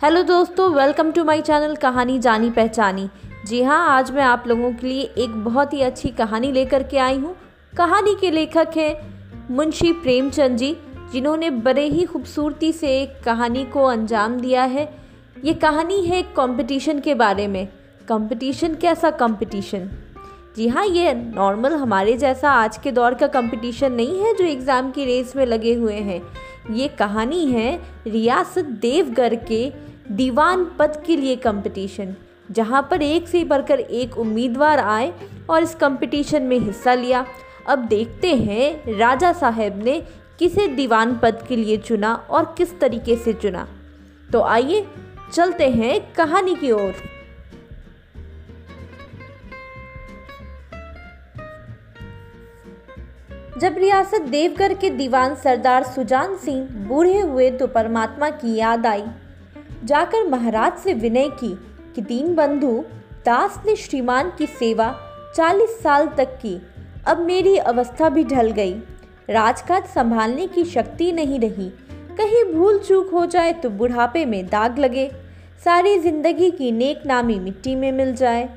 Hello दोस्तों welcome to my channel कहानी जानी पहचानी। जी हाँ आज मैं आप लोगों के लिए एक बहुत ही अच्छी कहानी लेकर के आई हूँ। कहानी के लेखक हैं मुंशी प्रेमचंद जी, जिन्होंने बड़े ही खूबसूरती से एक कहानी को अंजाम दिया है। ये कहानी है कंपटीशन के बारे में। कंपटीशन कैसा कंपटीशन जी हाँ ये नॉर्मल हमारे जैसा आज के दौर का कंपटीशन नहीं है जो एग्ज़ाम की रेस में लगे हुए हैं। ये कहानी है रियासत देवगढ़ के दीवान पद के लिए कंपटीशन जहाँ पर एक से बढ़कर एक उम्मीदवार आए और इस कंपटीशन में हिस्सा लिया। अब देखते हैं राजा साहब ने किसे दीवान पद के लिए चुना और किस तरीके से चुना। तो आइए चलते हैं कहानी की ओर। जब रियासत देवगढ़ के दीवान सरदार सुजान सिंह बूढ़े हुए तो परमात्मा की याद आई। जाकर महाराज से विनय की कि दीन बंधु, दास ने श्रीमान की सेवा चालीस साल तक की। अब मेरी अवस्था भी ढल गई। राजकाज संभालने की शक्ति नहीं रही। कहीं भूल चूक हो जाए तो बुढ़ापे में दाग लगे। सारी ज़िंदगी की नेक नामी मिट्टी में मिल जाए।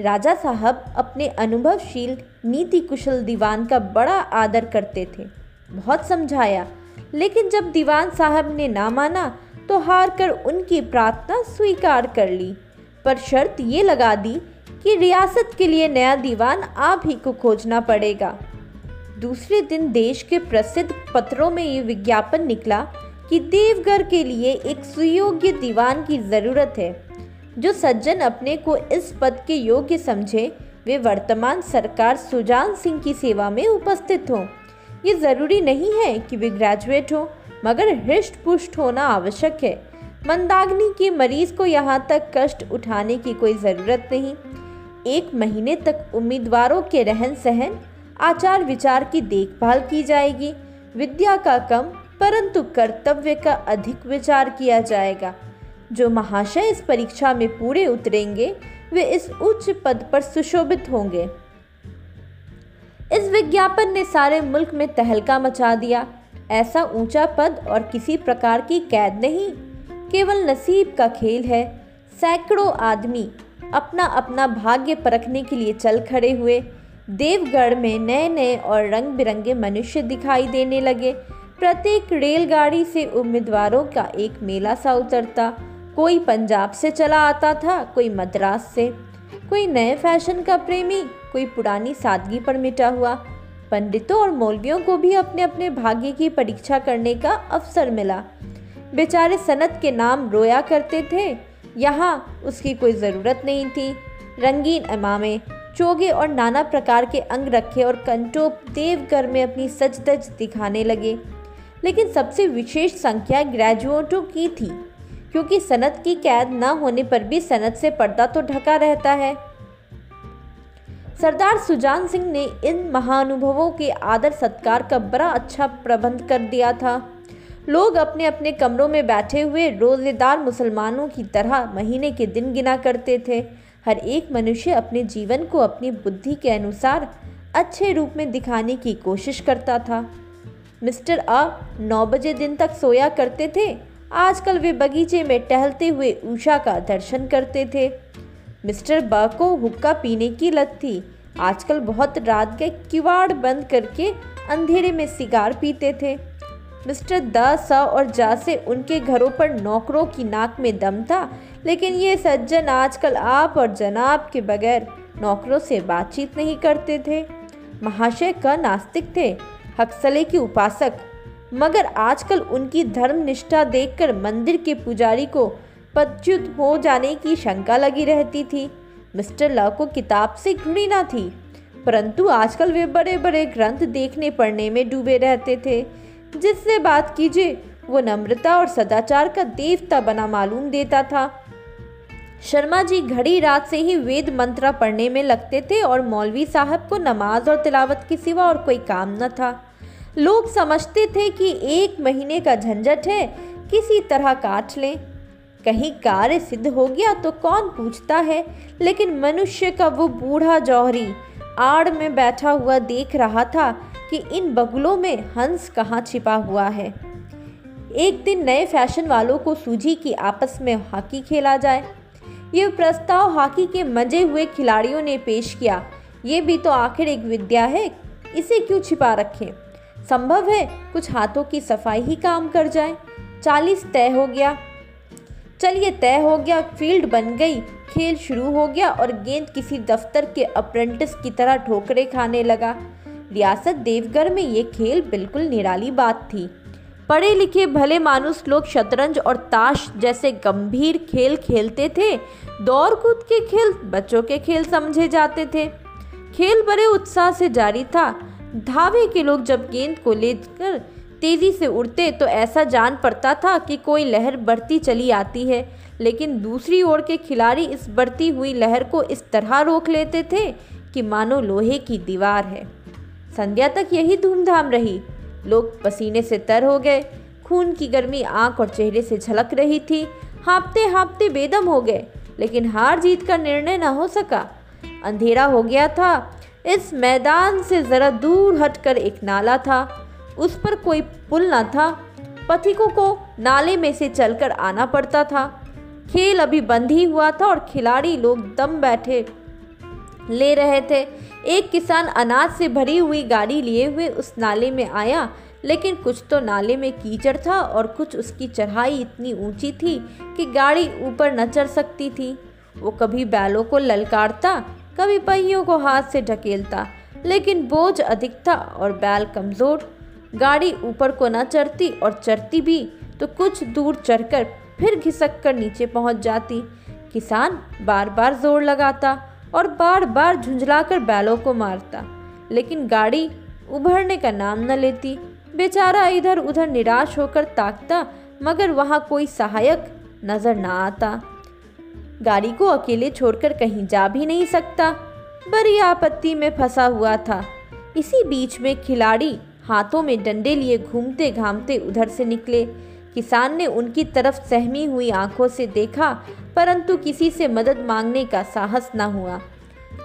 राजा साहब अपने अनुभवशील नीति कुशल दीवान का बड़ा आदर करते थे। बहुत समझाया। लेकिन जब दीवान साहब ने ना माना तो हार कर उनकी प्रार्थना स्वीकार कर ली। पर शर्त ये लगा दी कि रियासत के लिए नया दीवान आप ही को खोजना पड़ेगा। दूसरे दिन देश के प्रसिद्ध पत्रों में ये विज्ञापन निकला कि देवघर के लिए एक सुयोग्य दीवान की ज़रूरत है। जो सज्जन अपने को इस पद के योग्य समझे, वे वर्तमान सरकार सुजान सिंह की सेवा में उपस्थित हों। ये ज़रूरी नहीं है कि वे ग्रेजुएट हों। मगर हृष्ट पुष्ट होना आवश्यक है। मंदाग्नि के मरीज़ को यहाँ तक कष्ट उठाने की कोई ज़रूरत नहीं। एक महीने तक उम्मीदवारों के रहन सहन आचार विचार की देखभाल की जाएगी। विद्या का कम, परंतु कर्तव्य का अधिक विचार किया जाएगा। जो महाशय इस परीक्षा में पूरे उतरेंगे, वे इस उच्च पद पर सुशोभित होंगे। इस विज्ञापन ने सारे मुल्क में तहलका मचा दिया। ऐसा ऊँचा पद और किसी प्रकार की कैद नहीं, केवल नसीब का खेल है। सैकड़ों आदमी अपना अपना भाग्य परखने के लिए चल खड़े हुए देवगढ़ में नए नए और रंग बिरंगे मनुष्य दिखाई देने लगे। प्रत्येक रेलगाड़ी से उम्मीदवारों का एक मेला सा उतरता। कोई पंजाब से चला आता था, कोई मद्रास से। कोई नए फ़ैशन का प्रेमी, कोई पुरानी सादगी पर मिटा हुआ। पंडितों और मौलवियों को भी अपने अपने भाग्य की परीक्षा करने का अवसर मिला। बेचारे सनत के नाम रोया करते थे। यहाँ उसकी कोई ज़रूरत नहीं थी। रंगीन इमामे चोगे और नाना प्रकार के अंग रखे और कंटोप देवघर में अपनी सच दज दिखाने लगे। लेकिन सबसे विशेष संख्या ग्रेजुएटों की थी, क्योंकि सनत की कैद न होने पर भी सनत से पर्दा तो ढका रहता है। सरदार सुजान सिंह ने इन महानुभवों के आदर सत्कार का बड़ा अच्छा प्रबंध कर दिया था। लोग अपने अपने कमरों में बैठे हुए रोजेदार मुसलमानों की तरह महीने के दिन गिना करते थे। हर एक मनुष्य अपने जीवन को अपनी बुद्धि के अनुसार अच्छे रूप में दिखाने की कोशिश करता था। मिस्टर अ नौ बजे दिन तक सोया करते थे। आजकल वे बगीचे में टहलते हुए उषा का दर्शन करते थे। मिस्टर बा को हुक्का पीने की लत थी। आजकल बहुत रात के किवाड़ बंद करके अंधेरे में सिगार पीते थे। मिस्टर द स और जा से उनके घरों पर नौकरों की नाक में दम था, लेकिन ये सज्जन आजकल आप और जनाब के बगैर नौकरों से बातचीत नहीं करते थे। महाशय का नास्तिक थे, हक्सले के उपासक। मगर आजकल उनकी धर्म निष्ठा देखकर मंदिर के पुजारी को पदच्युत हो जाने की शंका लगी रहती थी। मिस्टर लॉ को किताब से घृणा थी, परंतु आजकल वे बड़े बड़े ग्रंथ देखने पढ़ने में डूबे रहते थे। जिससे बात कीजिए, वो नम्रता और सदाचार का देवता बना मालूम देता था। शर्मा जी घड़ी रात से ही वेद मंत्रा पढ़ने में लगते थे और मौलवी साहब को नमाज़ और तिलावत के सिवा और कोई काम न था। लोग समझते थे कि एक महीने का झंझट है, किसी तरह काट लें। कहीं कार्य सिद्ध हो गया तो कौन पूछता है? लेकिन मनुष्य का वो बूढ़ा जौहरी आड़ में बैठा हुआ देख रहा था कि इन बगुलों में हंस कहाँ छिपा हुआ है। एक दिन नए फ़ैशन वालों को सूझी कि आपस में हॉकी खेला जाए। ये प्रस्ताव हॉकी के मज़े हुए खिलाड़ियों ने पेश किया। ये भी तो आखिर एक विद्या है, इसे क्यों छिपा रखें? संभव है कुछ हाथों की सफ़ाई ही काम कर जाए। चालीस तय हो गया। चलिए तय हो गया, फ़ील्ड बन गई, खेल शुरू हो गया और गेंद किसी दफ्तर के अप्रेंटिस की तरह ठोकरे खाने लगा। रियासत देवघर में ये खेल बिल्कुल निराली बात थी। पढ़े लिखे भले मानुस लोग शतरंज और ताश जैसे गंभीर खेल खेलते थे दौड़ कूद के खेल बच्चों के खेल समझे जाते थे। खेल बड़े उत्साह से जारी था। धावे के लोग जब गेंद को लेकर तेज़ी से उड़ते तो ऐसा जान पड़ता था कि कोई लहर बढ़ती चली आती है। लेकिन दूसरी ओर के खिलाड़ी इस बढ़ती हुई लहर को इस तरह रोक लेते थे कि मानो लोहे की दीवार है। संध्या तक यही धूमधाम रही। लोग पसीने से तर हो गए। खून की गर्मी आँख और चेहरे से झलक रही थी। हाँपते हाँपते बेदम हो गए, लेकिन हार जीत का निर्णय न हो सका। अंधेरा हो गया था। इस मैदान से ज़रा दूर हटकर एक नाला था। उस पर कोई पुल न था। पथिकों को नाले में से चलकर आना पड़ता था। खेल अभी बंद ही हुआ था और खिलाड़ी लोग दम बैठे ले रहे थे। एक किसान अनाज से भरी हुई गाड़ी लिए हुए उस नाले में आया, लेकिन कुछ तो नाले में कीचड़ था और कुछ उसकी चढ़ाई इतनी ऊँची थी कि गाड़ी ऊपर न चढ़ सकती थी। वो कभी बैलों को ललकारता, कभी पहियों को हाथ से ढकेलता, लेकिन बोझ अधिक था और बैल कमज़ोर। गाड़ी ऊपर को ना चढ़ती और चढ़ती भी तो कुछ दूर चढ़कर फिर घिसक कर नीचे पहुँच जाती। किसान बार बार ज़ोर लगाता और बार बार झुंझलाकर बैलों को मारता, लेकिन गाड़ी उभरने का नाम न लेती। बेचारा इधर उधर निराश होकर ताकता, मगर वहाँ कोई सहायक नज़र ना आता। गाड़ी को अकेले छोड़कर कहीं जा भी नहीं सकता। बड़ी आपत्ति में फंसा हुआ था। इसी बीच में खिलाड़ी हाथों में डंडे लिए घूमते घामते उधर से निकले। किसान ने उनकी तरफ़ सहमी हुई आँखों से देखा, परंतु किसी से मदद मांगने का साहस ना हुआ।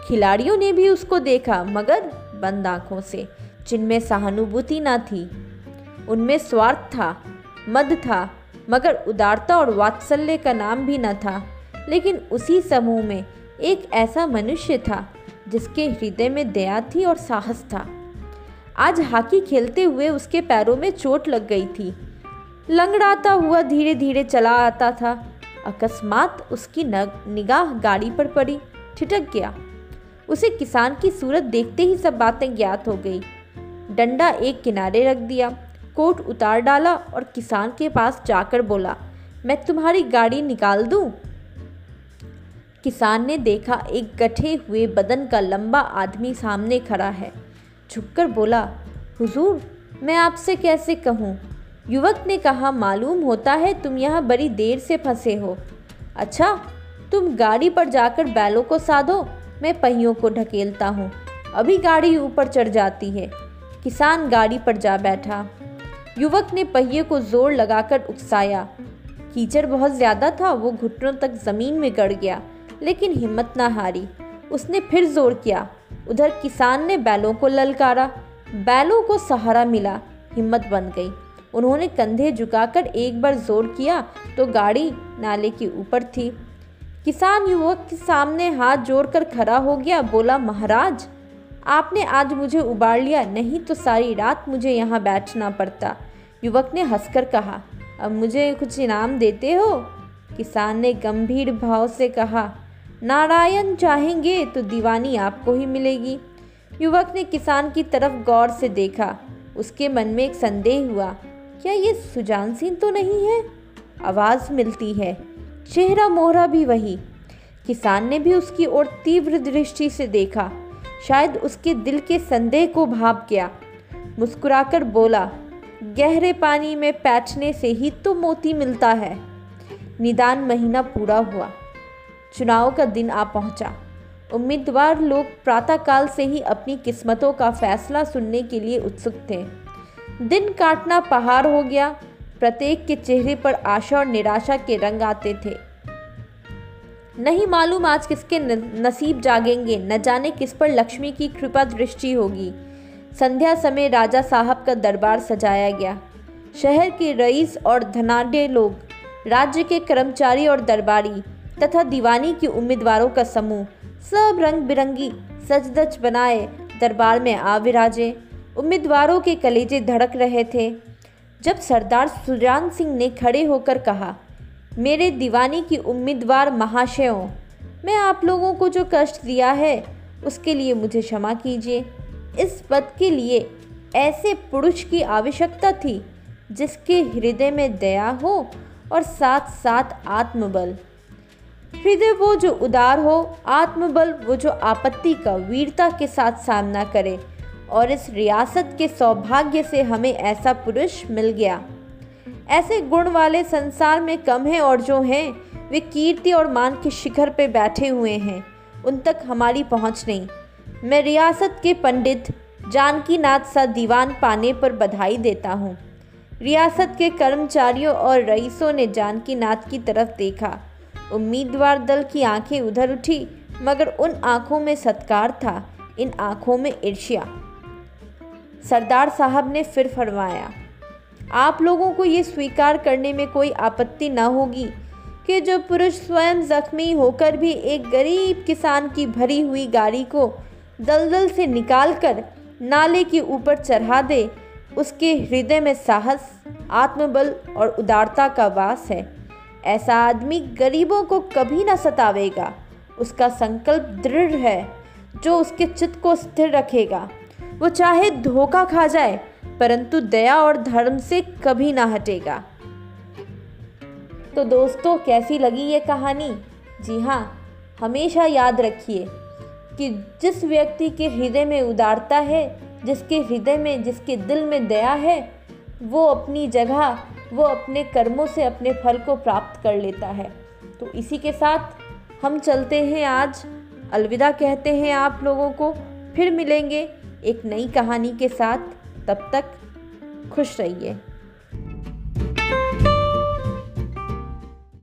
खिलाड़ियों ने भी उसको देखा, मगर बंद आँखों से, जिनमें सहानुभूति न थी। उनमें स्वार्थ था, मद था, मगर उदारता और वात्सल्य का नाम भी न था। लेकिन उसी समूह में एक ऐसा मनुष्य था, जिसके हृदय में दया थी और साहस था। आज हॉकी खेलते हुए उसके पैरों में चोट लग गई थी। लंगड़ाता हुआ धीरे धीरे चला आता था। अकस्मात उसकी नग निगाह गाड़ी पर पड़ी, ठिठक गया। उसे किसान की सूरत देखते ही सब बातें ज्ञात हो गई। डंडा एक किनारे रख दिया, कोट उतार डाला और किसान के पास जाकर बोला, मैं तुम्हारी गाड़ी निकाल दूँ? किसान ने देखा एक गठे हुए बदन का लंबा आदमी सामने खड़ा है। झुककर बोला, हुजूर, मैं आपसे कैसे कहूँ? युवक ने कहा, मालूम होता है तुम यहाँ बड़ी देर से फंसे हो। अच्छा तुम गाड़ी पर जाकर बैलों को साधो, मैं पहियों को ढकेलता हूँ। अभी गाड़ी ऊपर चढ़ जाती है। किसान गाड़ी पर जा बैठा। युवक ने पहिए को ज़ोर लगाकर उकसाया। कीचड़ बहुत ज़्यादा था, वो घुटनों तक ज़मीन में गड़ गया, लेकिन हिम्मत ना हारी। उसने फिर ज़ोर किया उधर किसान ने बैलों को ललकारा। बैलों को सहारा मिला, हिम्मत बन गई। उन्होंने कंधे झुकाकर एक बार ज़ोर किया तो गाड़ी नाले के ऊपर थी। किसान युवक के सामने हाथ जोड़कर खड़ा हो गया, बोला, महाराज, आपने आज मुझे उबार लिया, नहीं तो सारी रात मुझे यहाँ बैठना पड़ता। युवक ने हंसकर कहा, अब मुझे कुछ इनाम देते हो? किसान ने गंभीर भाव से कहा नारायण चाहेंगे तो दीवानी आपको ही मिलेगी। युवक ने किसान की तरफ़ गौर से देखा। उसके मन में एक संदेह हुआ, क्या ये सुजान सिंह तो नहीं है? आवाज़ मिलती है। चेहरा मोहरा भी वही। किसान ने भी उसकी ओर तीव्र दृष्टि से देखा। शायद उसके दिल के संदेह को भाप गया। मुस्कुराकर बोला, गहरे पानी में पैठने से ही तो मोती मिलता है। निदान महीना पूरा हुआ। चुनाव का दिन आ पहुँचा। उम्मीदवार लोग प्रातःकाल से ही अपनी किस्मतों का फैसला सुनने के लिए उत्सुक थे। दिन काटना पहाड़ हो गया। प्रत्येक के चेहरे पर आशा और निराशा के रंग आते थे। नहीं मालूम आज किसके नसीब जागेंगे। न जाने किस पर लक्ष्मी की कृपा दृष्टि होगी। संध्या समय राजा साहब का दरबार सजाया गया। शहर के रईस और धनाढ़ लोग, राज्य के कर्मचारी और दरबारी तथा दीवानी के उम्मीदवारों का समूह सब रंग बिरंगी सजदज बनाए दरबार में आ विराजे उम्मीदवारों के कलेजे धड़क रहे थे। जब सरदार सुजान सिंह ने खड़े होकर कहा, मेरे दीवानी की उम्मीदवार महाशयों, मैं आप लोगों को जो कष्ट दिया है, उसके लिए मुझे क्षमा कीजिए। इस पद के लिए ऐसे पुरुष की आवश्यकता थी, जिसके हृदय में दया हो और साथ साथ आत्मबल। हृदय वो जो उदार हो, आत्मबल वो जो आपत्ति का वीरता के साथ सामना करे। और इस रियासत के सौभाग्य से हमें ऐसा पुरुष मिल गया। ऐसे गुण वाले संसार में कम हैं और जो हैं, वे कीर्ति और मान के शिखर पे बैठे हुए हैं। उन तक हमारी पहुँच नहीं। मैं रियासत के पंडित जानकी नाथ सा दीवान पाने पर बधाई देता हूँ। रियासत के कर्मचारियों और रईसों ने जानकी नाथ की तरफ़ देखा। उम्मीदवार दल की आँखें उधर उठी, मगर उन आँखों में सत्कार था, इन आँखों में ईर्ष्या। सरदार साहब ने फिर फरमाया, आप लोगों को ये स्वीकार करने में कोई आपत्ति न होगी कि जो पुरुष स्वयं जख्मी होकर भी एक गरीब किसान की भरी हुई गाड़ी को दलदल से निकालकर नाले के ऊपर चढ़ा दे, उसके हृदय में साहस, आत्मबल और उदारता का वास है। ऐसा आदमी गरीबों को कभी ना सतावेगा। उसका संकल्प दृढ़ है, जो उसके चित्त को स्थिर रखेगा। वो चाहे धोखा खा जाए, परंतु दया और धर्म से कभी ना हटेगा। तो दोस्तों, कैसी लगी ये कहानी? जी हाँ हमेशा याद रखिए कि जिस व्यक्ति के हृदय में उदारता है, जिसके हृदय में, जिसके दिल में दया है, वो अपनी जगह वो अपने कर्मों से अपने फल को प्राप्त कर लेता है। तो इसी के साथ हम चलते हैं आज। अलविदा कहते हैं आप लोगों को। फिर मिलेंगे एक नई कहानी के साथ। तब तक खुश रहिए।